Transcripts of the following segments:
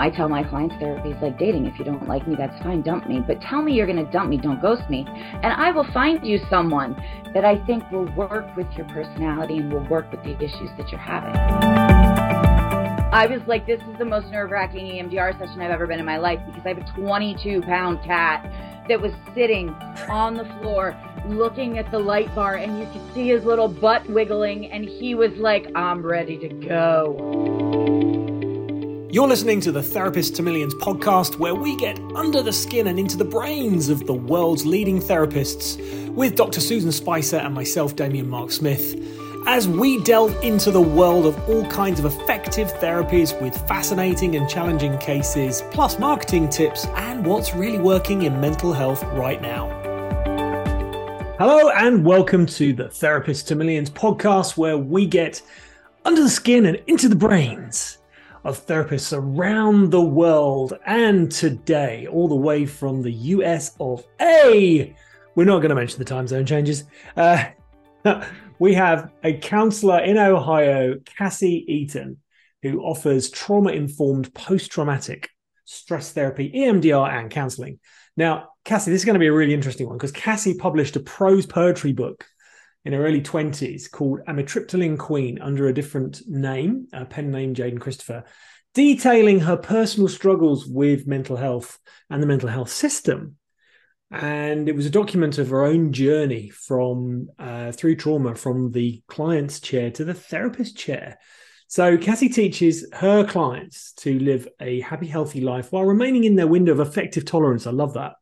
I tell my clients therapy is like dating. If you don't like me, that's fine, dump me. But tell me you're going to dump me, don't ghost me. And I will find you someone that I think will work with your personality and will work with the issues that you're having. I was like, this is the most nerve wracking EMDR session I've ever been in my life because I have a 22 pound cat that was sitting on the floor looking at the light bar and you could see his little butt wiggling and he was like, I'm ready to go. You're listening to the Therapist to Millions podcast, where we get under the skin and into the brains of the world's leading therapists with Dr. Susan Spicer and myself, Damien Mark Smith, as we delve into the world of all kinds of effective therapies with fascinating and challenging cases, plus marketing tips and what's really working in mental health right now. Hello, and welcome to the Therapist to Millions podcast, where we get under the skin and into the brains of therapists around the world. And today, all the way from the US of A, we're not going to mention the time zone changes. Uh, we have a counselor in Ohio, Cassie Eaton, who offers trauma informed post traumatic stress therapy, EMDR, and counseling. Now, Cassie, this is going to be a really interesting one because Cassie published a prose poetry book in her early 20s called Amitriptyline Queen under a different name, a pen name Jaden Christopher, detailing her personal struggles with mental health and the mental health system. And it was a document of her own journey from uh, through trauma from the client's chair to the therapist chair. So Cassie teaches her clients to live a happy, healthy life while remaining in their window of affective tolerance. I love that.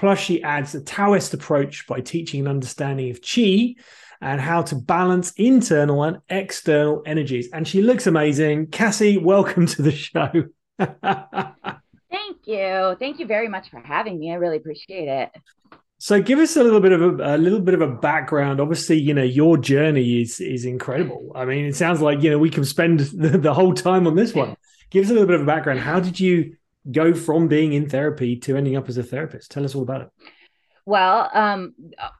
Plus, she adds a Taoist approach by teaching an understanding of chi and how to balance internal and external energies. And she looks amazing. Cassie, welcome to the show. Thank you. Thank you very much for having me. I really appreciate it. So give us a little bit of a, a, little bit of a background. Obviously, you know, your journey is is incredible. I mean, it sounds like, you know, we can spend the, the whole time on this one. Give us a little bit of a background. How did you go from being in therapy to ending up as a therapist? Tell us all about it. Well, um,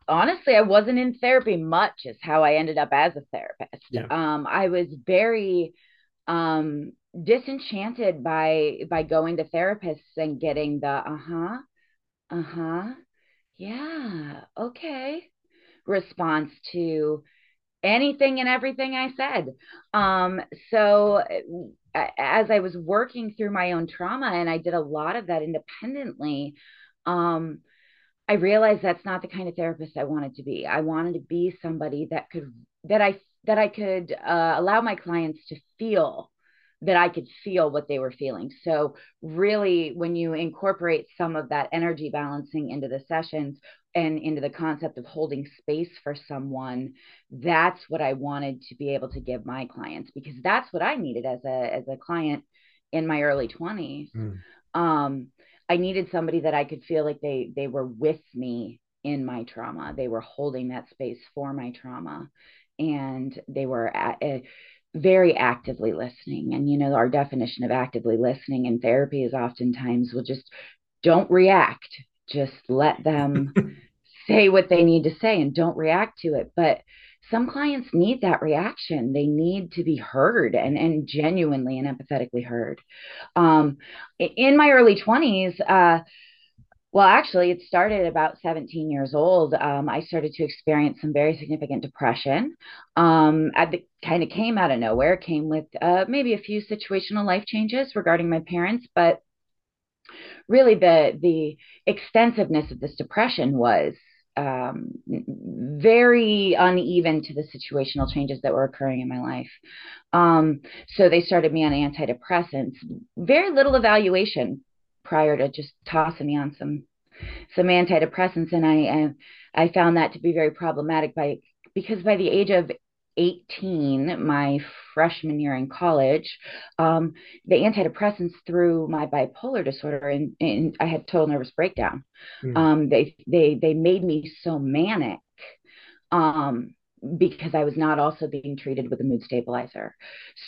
honestly, I wasn't in therapy much, is how I ended up as a therapist. Yeah. Um, I was very um, disenchanted by by going to therapists and getting the uh huh, uh huh, yeah, okay response to anything and everything I said. Um, so as I was working through my own trauma, and I did a lot of that independently, um, I realized that's not the kind of therapist I wanted to be. I wanted to be somebody that could that I that I could uh, allow my clients to feel that I could feel what they were feeling. So really, when you incorporate some of that energy balancing into the sessions, and into the concept of holding space for someone that's what i wanted to be able to give my clients because that's what i needed as a as a client in my early 20s mm. um, i needed somebody that i could feel like they they were with me in my trauma. They were holding that space for my trauma and they were at, uh, very actively listening. And you know our definition of actively listening in therapy is oftentimes we'll just don't react just let them say what they need to say and don't react to it. But some clients need that reaction. They need to be heard and, and genuinely and empathetically heard. Um, in my early 20s, uh, well, actually, it started about 17 years old. Um, I started to experience some very significant depression. Um, it kind of came out of nowhere, came with uh, maybe a few situational life changes regarding my parents, but really the the extensiveness of this depression was um, very uneven to the situational changes that were occurring in my life. Um, so they started me on antidepressants. Very little evaluation prior to just tossing me on some some antidepressants, and I I, I found that to be very problematic by because by the age of 18, my freshman year in college, um, the antidepressants through my bipolar disorder, and, and I had total nervous breakdown. Mm. Um, they they they made me so manic um, because I was not also being treated with a mood stabilizer.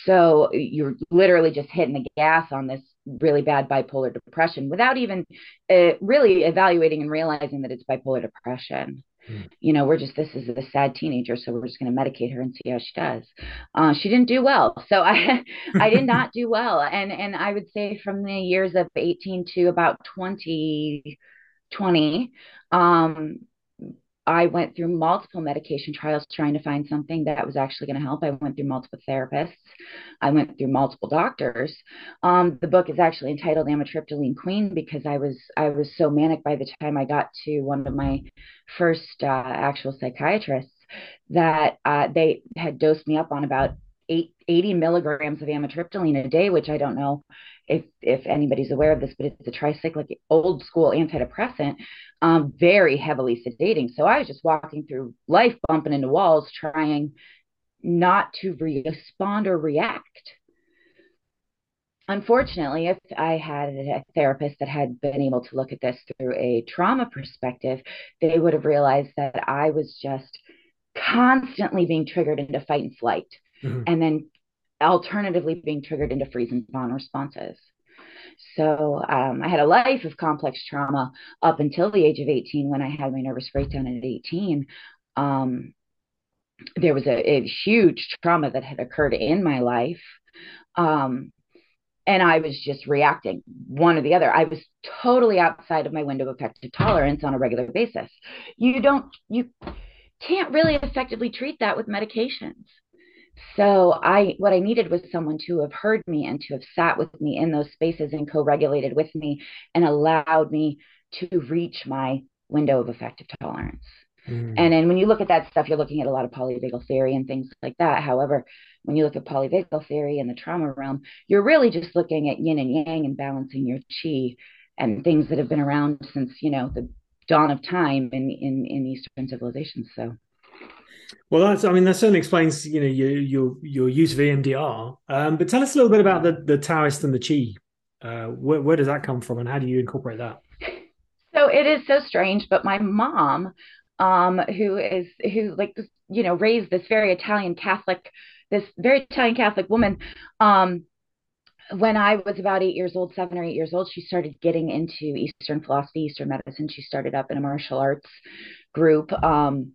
So you're literally just hitting the gas on this really bad bipolar depression without even uh, really evaluating and realizing that it's bipolar depression. Mm. You know, we're just this is a sad teenager, so we're just going to medicate her and see how she does. Uh, she didn't do well, so I I did not do well, and and I would say from the years of 18 to about 20, 20 um, I went through multiple medication trials trying to find something that was actually going to help. I went through multiple therapists. I went through multiple doctors. Um, the book is actually entitled Amitriptyline Queen because I was I was so manic by the time I got to one of my first uh, actual psychiatrists that uh, they had dosed me up on about eight, 80 milligrams of amitriptyline a day, which I don't know if if anybody's aware of this, but it's a tricyclic old school antidepressant, um, very heavily sedating. So I was just walking through life, bumping into walls, trying not to respond or react. Unfortunately, if I had a therapist that had been able to look at this through a trauma perspective, they would have realized that I was just constantly being triggered into fight and flight. Mm-hmm. And then alternatively being triggered into freeze and fawn responses. So um, I had a life of complex trauma up until the age of 18 when I had my nervous breakdown at 18. Um, there was a, a, huge trauma that had occurred in my life. Um, and I was just reacting one or the other. I was totally outside of my window of affective tolerance on a regular basis. You don't, you can't really effectively treat that with medications. So I what I needed was someone to have heard me and to have sat with me in those spaces and co-regulated with me and allowed me to reach my window of affective tolerance. Mm. And then when you look at that stuff, you're looking at a lot of polyvagal theory and things like that. However, when you look at polyvagal theory in the trauma realm, you're really just looking at yin and yang and balancing your chi and things that have been around since, you know, the dawn of time in, in, in Eastern civilizations. So well, that's I mean that certainly explains you know your your your use of EMDR. Um, but tell us a little bit about the the Taoist and the Qi. Uh, where, where does that come from, and how do you incorporate that? So it is so strange, but my mom, um, who is who like you know raised this very Italian Catholic, this very Italian Catholic woman, um, when I was about eight years old, seven or eight years old, she started getting into Eastern philosophy, Eastern medicine. She started up in a martial arts group. Um,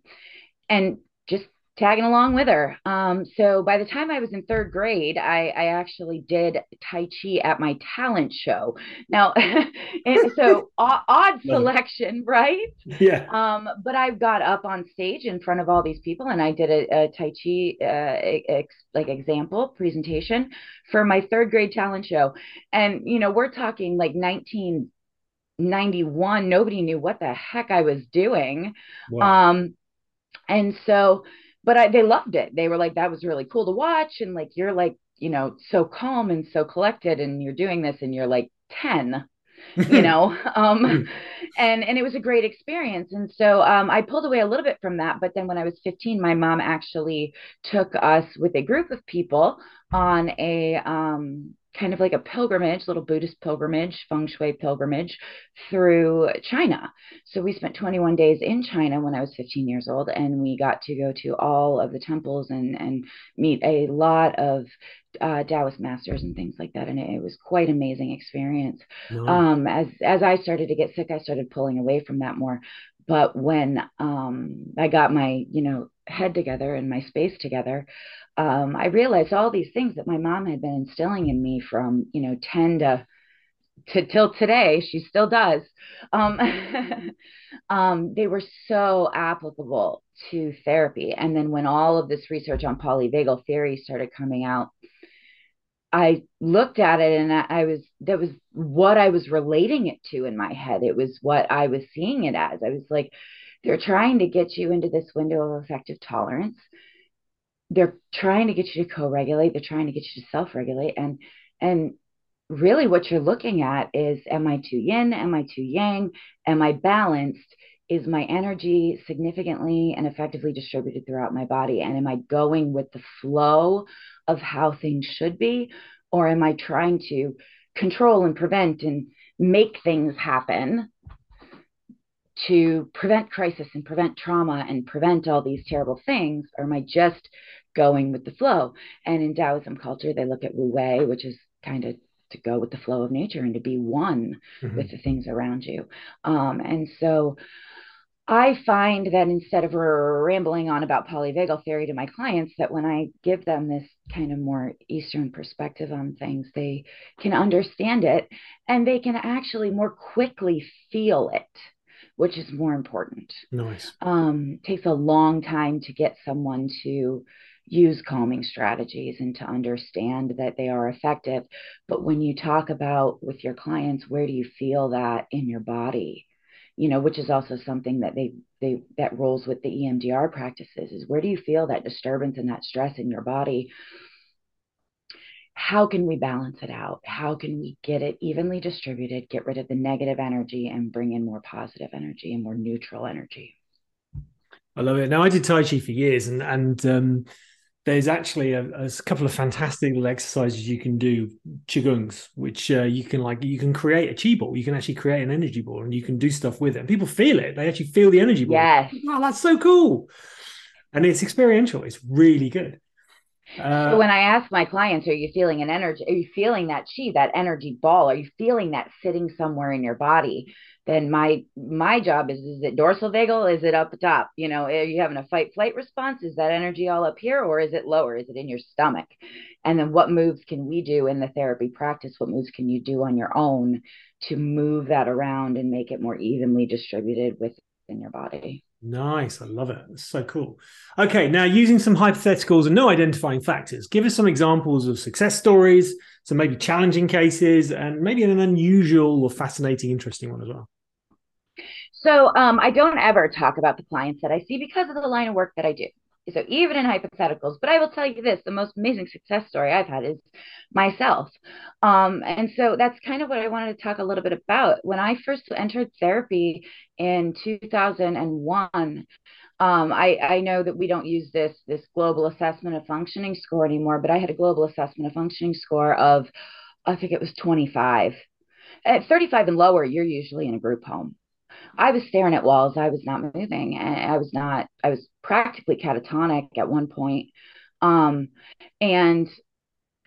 and just tagging along with her. Um, so by the time I was in third grade, I, I actually did Tai Chi at my talent show. Now, and so odd selection, right? Yeah. Um, but I got up on stage in front of all these people and I did a, a Tai Chi uh, ex, like example presentation for my third grade talent show. And, you know, we're talking like 1991. Nobody knew what the heck I was doing. Wow. Um, and so, but I, they loved it. They were like, that was really cool to watch. And like, you're like, you know, so calm and so collected and you're doing this and you're like 10, you know, um, hmm. and, and it was a great experience. And so, um, I pulled away a little bit from that. But then when I was 15, my mom actually took us with a group of people on a, um, kind of like a pilgrimage, little Buddhist pilgrimage, feng shui pilgrimage through China. So we spent 21 days in China when I was 15 years old, and we got to go to all of the temples and and meet a lot of uh, Taoist masters and things like that, and it, it was quite an amazing experience. Um, as as I started to get sick, I started pulling away from that more. But when um, I got my you know head together and my space together, um, I realized all these things that my mom had been instilling in me from, you know, 10 to, to till today, she still does. Um, um, they were so applicable to therapy. And then when all of this research on polyvagal theory started coming out, I looked at it and I was that was what I was relating it to in my head. It was what I was seeing it as. I was like, they're trying to get you into this window of affective tolerance. They're trying to get you to co-regulate. They're trying to get you to self-regulate. And and really what you're looking at is am i too yin? Am i too yang? Am i balanced? Is my energy significantly and effectively distributed throughout my body? And am i going with the flow of how things should be? Or am i trying to control and prevent and make things happen to prevent crisis and prevent trauma and prevent all these terrible things or am i just going with the flow. And in Taoism culture, they look at Wu Wei, which is kind of to go with the flow of nature and to be one mm-hmm. with the things around you. Um, and so I find that instead of rambling on about polyvagal theory to my clients, that when I give them this kind of more Eastern perspective on things, they can understand it and they can actually more quickly feel it, which is more important. Nice. Um, takes a long time to get someone to use calming strategies and to understand that they are effective. But when you talk about with your clients, where do you feel that in your body? you know, which is also something that they they that rolls with the EMDR practices is where do you feel that disturbance and that stress in your body? How can we balance it out? How can we get it evenly distributed, get rid of the negative energy and bring in more positive energy and more neutral energy? I love it. Now I did Tai Chi for years and and um there's actually a, a, couple of fantastic little exercises you can do qigongs which uh, you can like you can create a chi ball. You can actually create an energy ball and you can do stuff with it and people feel it. They actually feel the energy ball. Yes. Wow that's so cool. And it's experiential. It's really good uh, so when I ask my clients, are you feeling an energy? Are you feeling that chi, that energy ball? Are you feeling that sitting somewhere in your body? then my my job is is it dorsal vagal is it up the top you know are you having a fight flight response is that energy all up here or is it lower is it in your stomach and then what moves can we do in the therapy practice what moves can you do on your own to move that around and make it more evenly distributed within your body Nice. I love it. It's so cool. Okay. Now, using some hypotheticals and no identifying factors, give us some examples of success stories, some maybe challenging cases, and maybe an unusual or fascinating, interesting one as well. So, um, I don't ever talk about the clients that I see because of the line of work that I do. So even in hypotheticals, but I will tell you this: the most amazing success story I've had is myself, um, and so that's kind of what I wanted to talk a little bit about. When I first entered therapy in 2001, um, I, I know that we don't use this this global assessment of functioning score anymore, but I had a global assessment of functioning score of I think it was 25. At 35 and lower, you're usually in a group home. I was staring at walls. I was not moving, and I was not. I was practically catatonic at one point. Um, and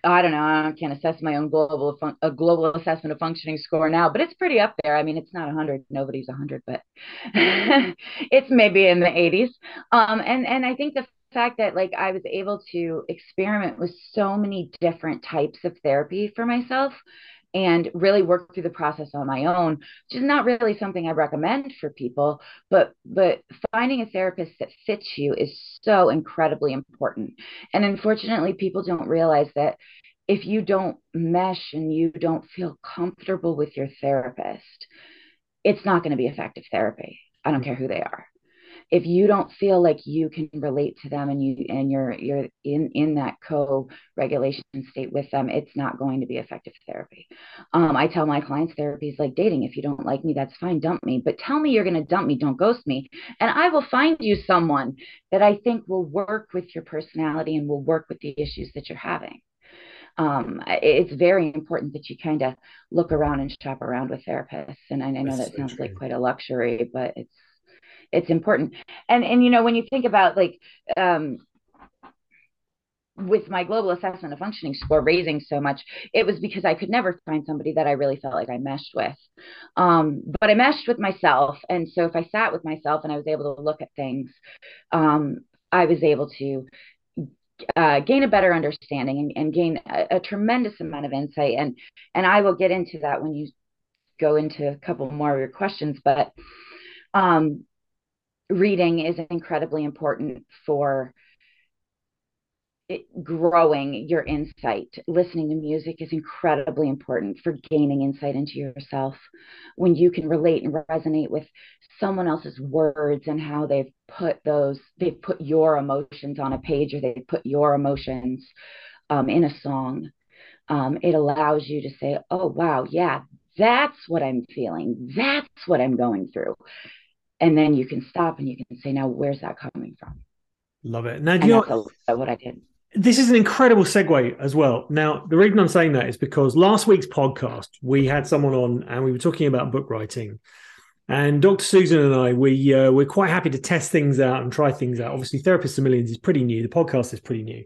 I don't know. I can't assess my own global fun- a global assessment of functioning score now, but it's pretty up there. I mean, it's not 100. Nobody's 100, but it's maybe in the 80s. Um, and and I think the fact that like I was able to experiment with so many different types of therapy for myself and really work through the process on my own which is not really something i recommend for people but but finding a therapist that fits you is so incredibly important. And unfortunately people don't realize that if you don't mesh and you don't feel comfortable with your therapist it's not going to be effective therapy. I don't mm-hmm. care who they are if you don't feel like you can relate to them and you and you're you're in in that co-regulation state with them it's not going to be effective therapy. Um, i tell my clients therapy is like dating. If you don't like me that's fine. Dump me. But tell me you're going to dump me. Don't ghost me. And i will find you someone that i think will work with your personality and will work with the issues that you're having. Um, it's very important that you kind of look around and shop around with therapists. And I, I know That's that sounds true. like quite a luxury, but it's it's important and and you know when you think about like um with my global assessment of functioning score raising so much, it was because I could never find somebody that I really felt like I meshed with. Um, but I meshed with myself. And so if I sat with myself and I was able to look at things, um, I was able to uh, gain a better understanding and, and gain a, a, tremendous amount of insight. And and I will get into that when you go into a couple more of your questions. But um, reading is incredibly important for growing your insight. Listening to music is incredibly important for gaining insight into yourself. When you can relate and resonate with someone else's words and how they've put those, they've put your emotions on a page or they've put your emotions um, in a song, um, it allows you to say, oh, wow, yeah, that's what I'm feeling. That's what I'm going through and then you can stop and you can say, now where's that coming from? Love it. Now, you know, what I did. This is an incredible segue as well. Now, the reason I'm saying that is because last week's podcast we had someone on and we were talking about book writing. And Dr. Susan and I, we uh, we're quite happy to test things out and try things out. Obviously, Therapists to Millions is pretty new. The podcast is pretty new,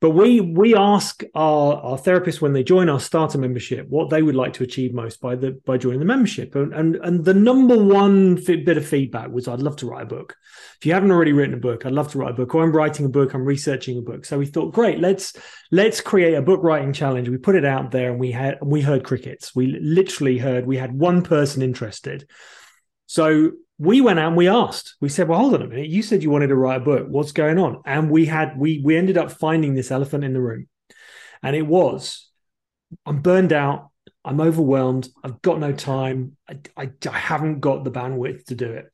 but we we ask our, our therapists when they join our starter membership what they would like to achieve most by the by joining the membership. And and, and the number one bit of feedback was i'd love to write a book. If you haven't already written a book i'd love to write a book or i'm writing a book i'm researching a book. So we thought great let's let's create a book writing challenge. We put it out there and we had we heard crickets. We literally heard we had one person interested. So we went out and we asked. We said, "Well, hold on a minute. You said you wanted to write a book. What's going on?" And we had we we ended up finding this elephant in the room, and it was, "I'm burned out. I'm overwhelmed. I've got no time. I, I, I haven't got the bandwidth to do it."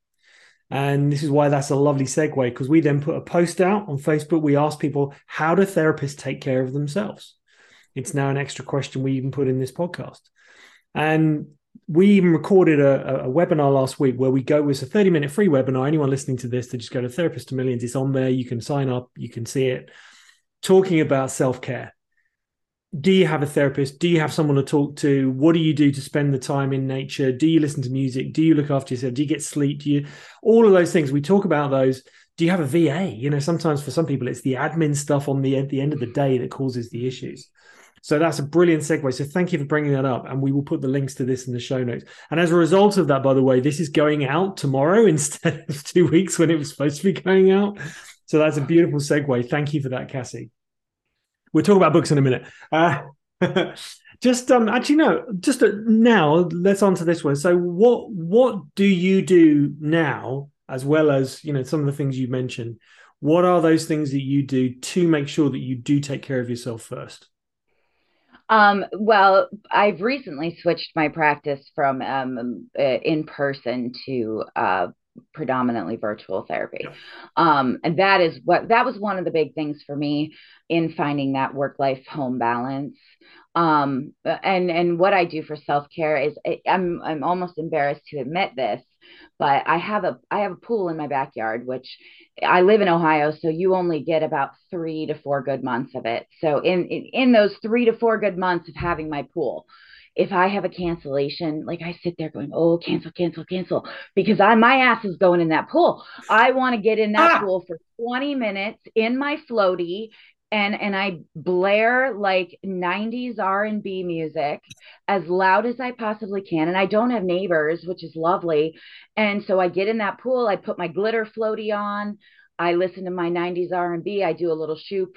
And this is why that's a lovely segue because we then put a post out on Facebook. We asked people, "How do therapists take care of themselves?" It's now an extra question we even put in this podcast. And we even recorded a, a, webinar last week where we go it's a 30 minute free webinar. Anyone listening to this to just go to therapist to millions it's on there. You can sign up you can see it. Talking about self-care. Do you have a therapist? Do you have someone to talk to? What do you do to spend the time in nature? Do you listen to music? Do you look after yourself? Do you get sleep? Do you all of those things. We talk about those. Do you have a va you know sometimes for some people it's the admin stuff on the at the end of the mm. day that causes the issues so that's a brilliant segue. So thank you for bringing that up. And we will put the links to this in the show notes. And as a result of that, by the way, this is going out tomorrow instead of two weeks when it was supposed to be going out. So that's a beautiful segue. Thank you for that, Cassie. We'll talk about books in a minute. Uh, just um actually no just uh, now let's on to this one so what what do you do now as well as you know some of the things you mentioned what are those things that you do to make sure that you do take care of yourself first um, well, I've recently switched my practice from um, uh, in person to uh, predominantly virtual therapy. Yeah. Um, and that is what that was one of the big things for me in finding that work life home balance. Um, and and what I do for self care is I'm I'm almost embarrassed to admit this, but I have a I have a pool in my backyard, which I live in Ohio, so you only get about three to four good months of it. So in in, in those three to four good months of having my pool, if I have a cancellation, like I sit there going, oh, cancel, cancel, cancel, because I my ass is going in that pool. I want to get in that ah! pool for 20 minutes in my floaty and and I blare like 90s R&B music as loud as I possibly can. And I don't have neighbors which is lovely. And so I get in that pool I put my glitter floaty on I listen to my 90s R&B I do a little shoop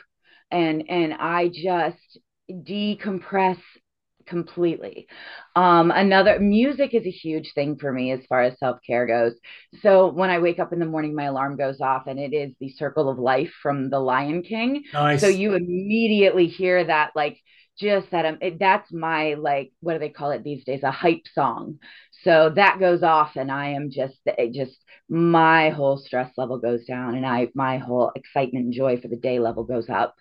and and I just decompress completely. Um, another music is a huge thing for me as far as self care goes. So when I wake up in the morning, my alarm goes off, and it is the Circle of Life from The Lion King. Nice. So you immediately hear that, like just that. Um, it, that's my like, what do they call it these days? A hype song. So that goes off, and I am just it just my whole stress level goes down, and I my whole excitement and joy for the day level goes up.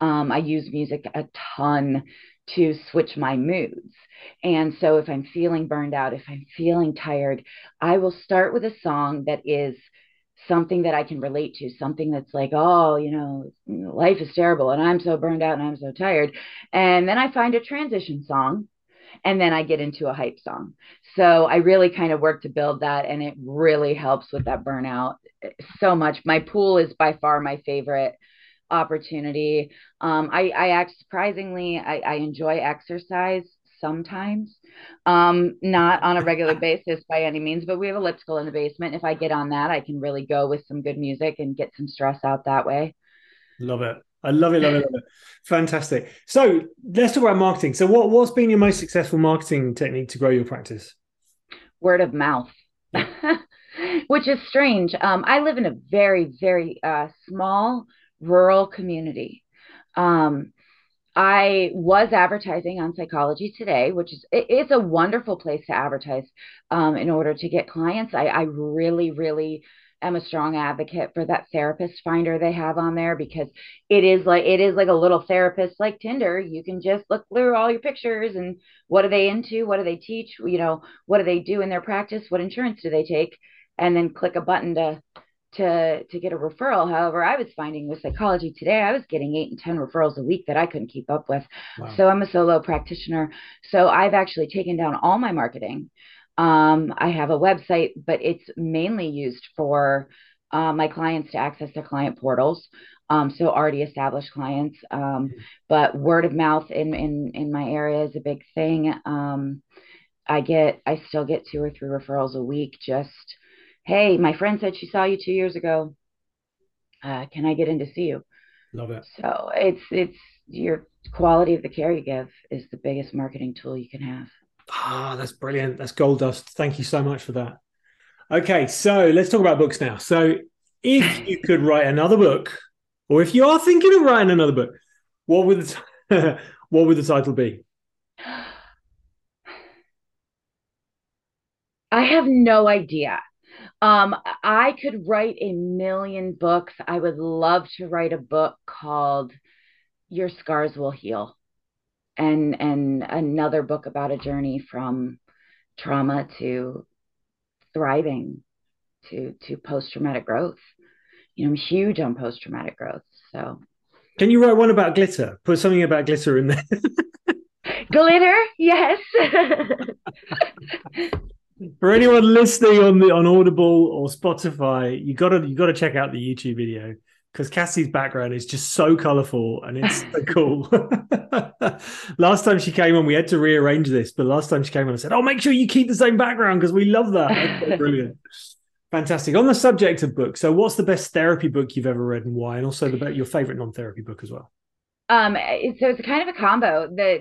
Um, I use music a ton to switch my moods. And so if I'm feeling burned out, if I'm feeling tired, I will start with a song that is something that I can relate to, something that's like, oh, you know, life is terrible and I'm so burned out and I'm so tired. And then I find a transition song and then I get into a hype song. So I really kind of work to build that and it really helps with that burnout eh, so much. My pool is by far my favorite opportunity. Um, I, I act surprisingly, I, I enjoy exercise sometimes, um, not on a regular basis by any means, but we have elliptical in the basement. If I get on that, I can really go with some good music and get some stress out that way. Love it. I love it, love it, love it. Fantastic. So let's talk about marketing. So what, what's been your most successful marketing technique to grow your practice? Word of mouth. Which is strange. Um, I live in a very, very uh, small rural community. Um, I was advertising on Psychology Today, which is it, it's a wonderful place to advertise um, in order to get clients. I, I really, really am a strong advocate for that therapist finder they have on there because it is like it is like a little therapist like Tinder. You can just look through all your pictures and what are they into, what do they teach, you know, what do they do in their practice, what insurance do they take, and then click a button to to to get a referral. However, I was finding with psychology today, I was getting eight and ten referrals a week that I couldn't keep up with. Wow. So I'm a solo practitioner. So I've actually taken down all my marketing. Um, I have a website, but it's mainly used for uh, my clients to access their client portals. Um, so already established clients. Um, mm-hmm. but word of mouth in, in, in my area is a big thing. Um, I get, I still get two or three referrals a week. Just, Hey, my friend said she saw you two years ago. Uh, can I get in to see you? Love it. So it's, it's your quality of the care you give is the biggest marketing tool you can have. Ah, that's brilliant. That's gold dust. Thank you so much for that. Okay, so let's talk about books now. So, if you could write another book, or if you are thinking of writing another book, what would the t- what would the title be? I have no idea. Um, I could write a million books. I would love to write a book called "Your Scars Will Heal," and and another book about a journey from trauma to thriving to to post traumatic growth. You know, I'm huge on post traumatic growth. So, can you write one about glitter? Put something about glitter in there. glitter, yes. For anyone listening on the on Audible or Spotify, you gotta you gotta check out the YouTube video because Cassie's background is just so colorful and it's so cool. last time she came on, we had to rearrange this, but last time she came on, I said, "Oh, make sure you keep the same background because we love that." brilliant, fantastic. On the subject of books, so what's the best therapy book you've ever read and why, and also the your favorite non-therapy book as well? Um, so it's kind of a combo. The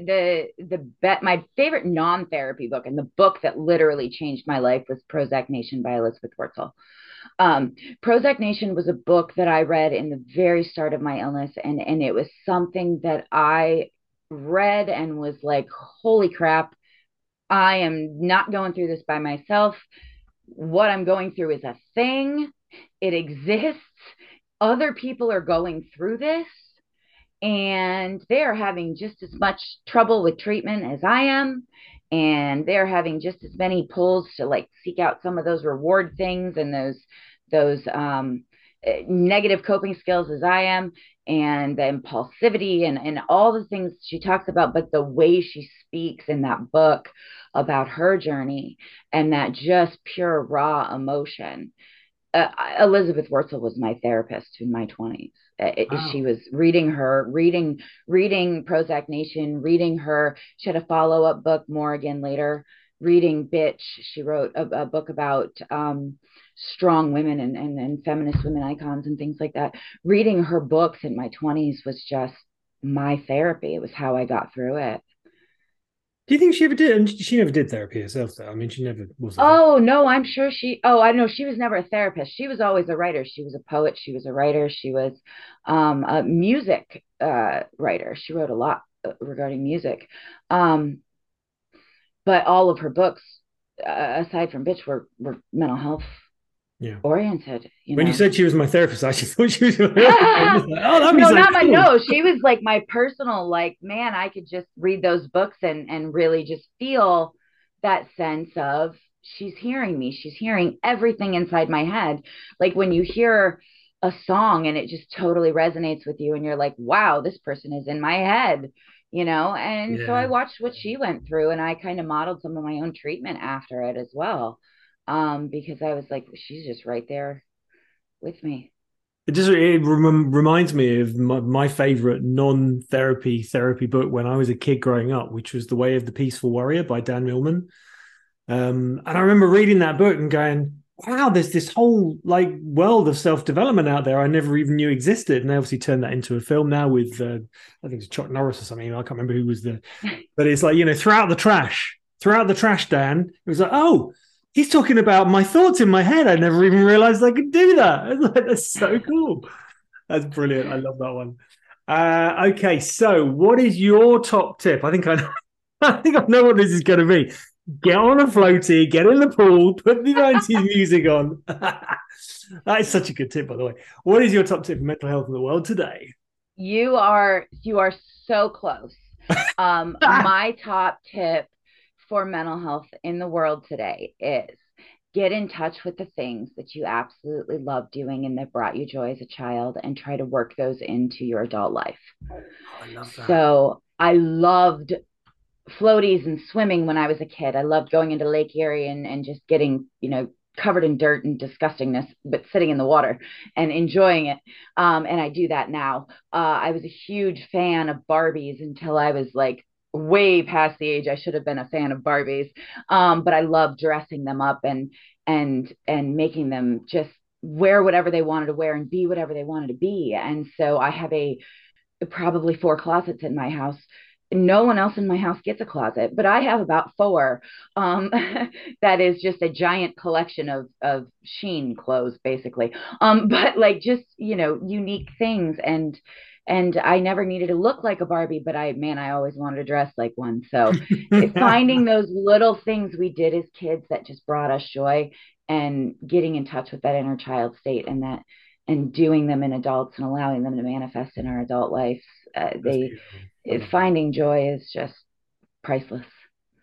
the the bet my favorite non-therapy book and the book that literally changed my life was Prozac Nation by Elizabeth Wurtzel. Um, Prozac Nation was a book that I read in the very start of my illness, and and it was something that I read and was like, holy crap, I am not going through this by myself. What I'm going through is a thing. It exists. Other people are going through this and they're having just as much trouble with treatment as I am and they're having just as many pulls to like seek out some of those reward things and those those um, negative coping skills as I am and the impulsivity and, and all the things she talks about, but the way she speaks in that book about her journey and that just pure raw emotion. Uh, Elizabeth Wurtzel was my therapist in my 20s. Wow. She was reading her, reading, reading Prozac Nation, reading her. She had a follow up book more again later, reading Bitch. She wrote a, a book about um, strong women and, and, and feminist women icons and things like that. Reading her books in my 20s was just my therapy. It was how I got through it. Do you think she ever did? She never did therapy herself, though. I mean, she never was. Oh no, I'm sure she. Oh, I know she was never a therapist. She was always a writer. She was a poet. She was a writer. She was um, a music uh, writer. She wrote a lot uh, regarding music. Um, but all of her books, uh, aside from Bitch, were were mental health yeah. oriented. You when know? you said she was my therapist, I actually thought she was. like, oh, no, not cool. my no. She was like my personal. Like, man, I could just read those books and and really just feel that sense of she's hearing me. She's hearing everything inside my head. Like when you hear a song and it just totally resonates with you, and you're like, wow, this person is in my head. You know, and yeah. so I watched what she went through, and I kind of modeled some of my own treatment after it as well um, because I was like, she's just right there with me. It just it rem- reminds me of my, my favorite non-therapy therapy book when I was a kid growing up, which was The Way of the Peaceful Warrior by Dan Millman. Um, and I remember reading that book and going, "Wow, there's this whole like world of self-development out there I never even knew existed." And they obviously turned that into a film now with uh, I think it's Chuck Norris or something. I can't remember who was the, but it's like you know, throughout the trash, throughout the trash, Dan. It was like, oh, he's talking about my thoughts in my head. I never even realized I could do that. Like, that's so cool. That's brilliant. I love that one. Uh, okay, so what is your top tip? I think I know. I think I know what this is going to be. Get on a floaty, get in the pool, put the 90s music on. that is such a good tip, by the way. What is your top tip for mental health in the world today? You are you are so close. Um, my top tip for mental health in the world today is get in touch with the things that you absolutely love doing and that brought you joy as a child and try to work those into your adult life. Oh, I so I loved floaties and swimming when I was a kid. I loved going into Lake Erie and, and just getting, you know, covered in dirt and disgustingness, but sitting in the water and enjoying it. Um, and I do that now. Uh, I was a huge fan of Barbies until I was like way past the age I should have been a fan of Barbies. Um, but I love dressing them up and and and making them just wear whatever they wanted to wear and be whatever they wanted to be. And so I have a probably four closets in my house no one else in my house gets a closet, but I have about four. Um, that is just a giant collection of of Shein clothes, basically. Um, but like just you know unique things, and and I never needed to look like a Barbie, but I man, I always wanted to dress like one. So finding those little things we did as kids that just brought us joy, and getting in touch with that inner child state, and that and doing them in adults and allowing them to manifest in our adult life. Uh, they beautiful finding joy is just priceless.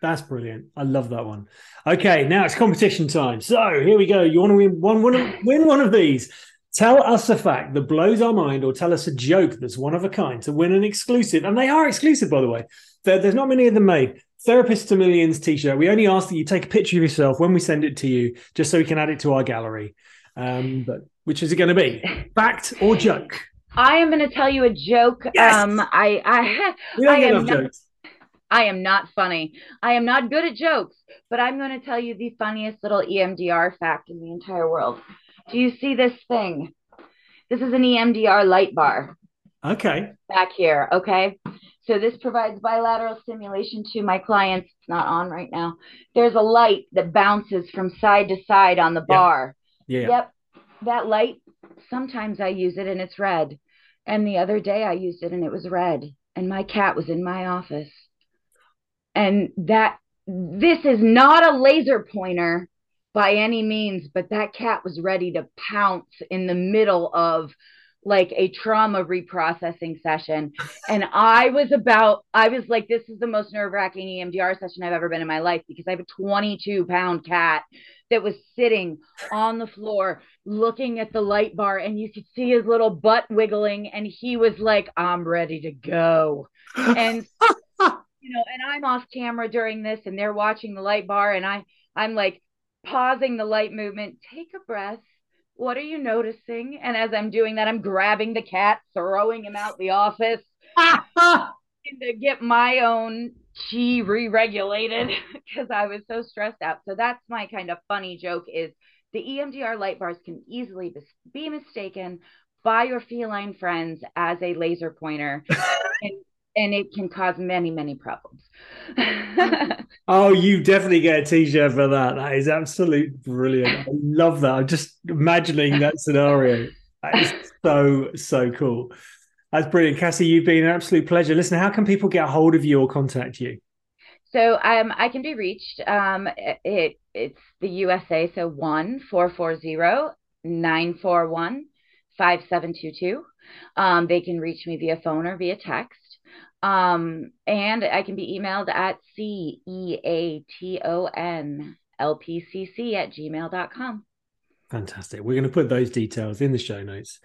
That's brilliant. I love that one. Okay, now it's competition time. So here we go. You want to win one, win, win one of these. Tell us a fact that blows our mind, or tell us a joke that's one of a kind to win an exclusive. And they are exclusive, by the way. There, there's not many of them made. Therapist to Millions t-shirt. We only ask that you take a picture of yourself when we send it to you, just so we can add it to our gallery. Um, but which is it going to be? Fact or joke? I am going to tell you a joke. Yes! Um, I, I, we don't I get enough not, jokes. I am not funny. I am not good at jokes, but I'm going to tell you the funniest little EMDR fact in the entire world. Do you see this thing? This is an EMDR light bar. Okay. Back here. Okay. So this provides bilateral stimulation to my clients. It's not on right now. There's a light that bounces from side to side on the bar. Yeah. Yep. That light sometimes I use it and it's red. And the other day I used it and it was red. And my cat was in my office. And that this is not a laser pointer by any means, but that cat was ready to pounce in the middle of like a trauma reprocessing session. And I was about, I was like, this is the most nerve wracking EMDR session I've ever been in my life because I have a 22 pound cat that was sitting on the floor looking at the light bar and you could see his little butt wiggling and he was like i'm ready to go and you know and i'm off camera during this and they're watching the light bar and i i'm like pausing the light movement take a breath. What are you noticing? And as i'm doing that i'm grabbing the cat throwing him out the office to get my own chi re-regulated because I was so stressed out. So that's my kind of funny joke is the EMDR light bars can easily be mistaken by your feline friends as a laser pointer. And, and it can cause many many problems oh you definitely get a t-shirt for that that is absolute brilliant i love that i'm just imagining that scenario that is so so cool that's brilliant. Cassie, you've been an absolute pleasure. Listen, how can people get a hold of you or contact you? So um, I can be reached. Um, it, it's the USA, so 1 941 5722. Um, they can reach me via phone or via text. Um, and I can be emailed at C E A T O N L P C C at gmail.com. Fantastic. We're going to put those details in the show notes.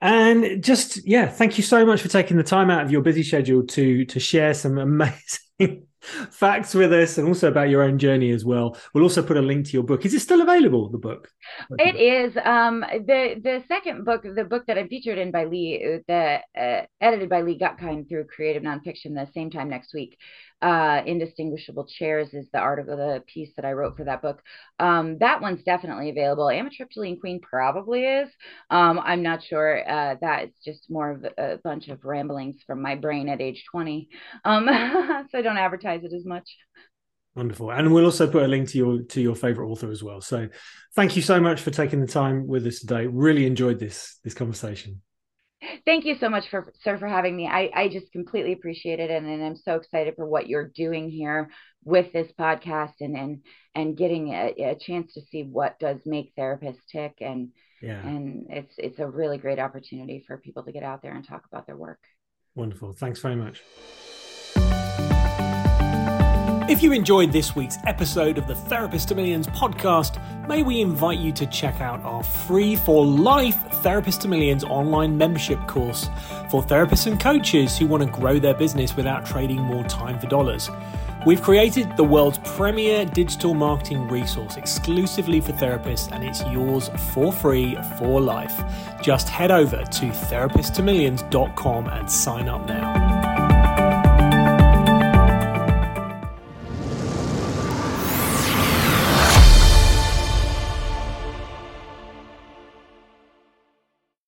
And just yeah, thank you so much for taking the time out of your busy schedule to to share some amazing facts with us and also about your own journey as well. We'll also put a link to your book. Is it still available? The book? It is. Um, the the second book, the book that I'm featured in by Lee, the uh, edited by Lee Gutkind through Creative Nonfiction, the same time next week uh, Indistinguishable Chairs is the article, the piece that I wrote for that book. Um, that one's definitely available. Amitriptyline Queen probably is. Um, I'm not sure. Uh, that is just more of a bunch of ramblings from my brain at age 20. Um, so I don't advertise it as much. Wonderful, and we'll also put a link to your to your favorite author as well. So, thank you so much for taking the time with us today. Really enjoyed this this conversation. Thank you so much for sir for having me. I, I just completely appreciate it and, and I'm so excited for what you're doing here with this podcast and and and getting a, a chance to see what does make therapists tick and yeah. and it's it's a really great opportunity for people to get out there and talk about their work. Wonderful. Thanks very much. If you enjoyed this week's episode of the Therapist to Millions podcast, may we invite you to check out our free for life Therapist to Millions online membership course for therapists and coaches who want to grow their business without trading more time for dollars. We've created the world's premier digital marketing resource exclusively for therapists, and it's yours for free for life. Just head over to therapisttomillions.com and sign up now.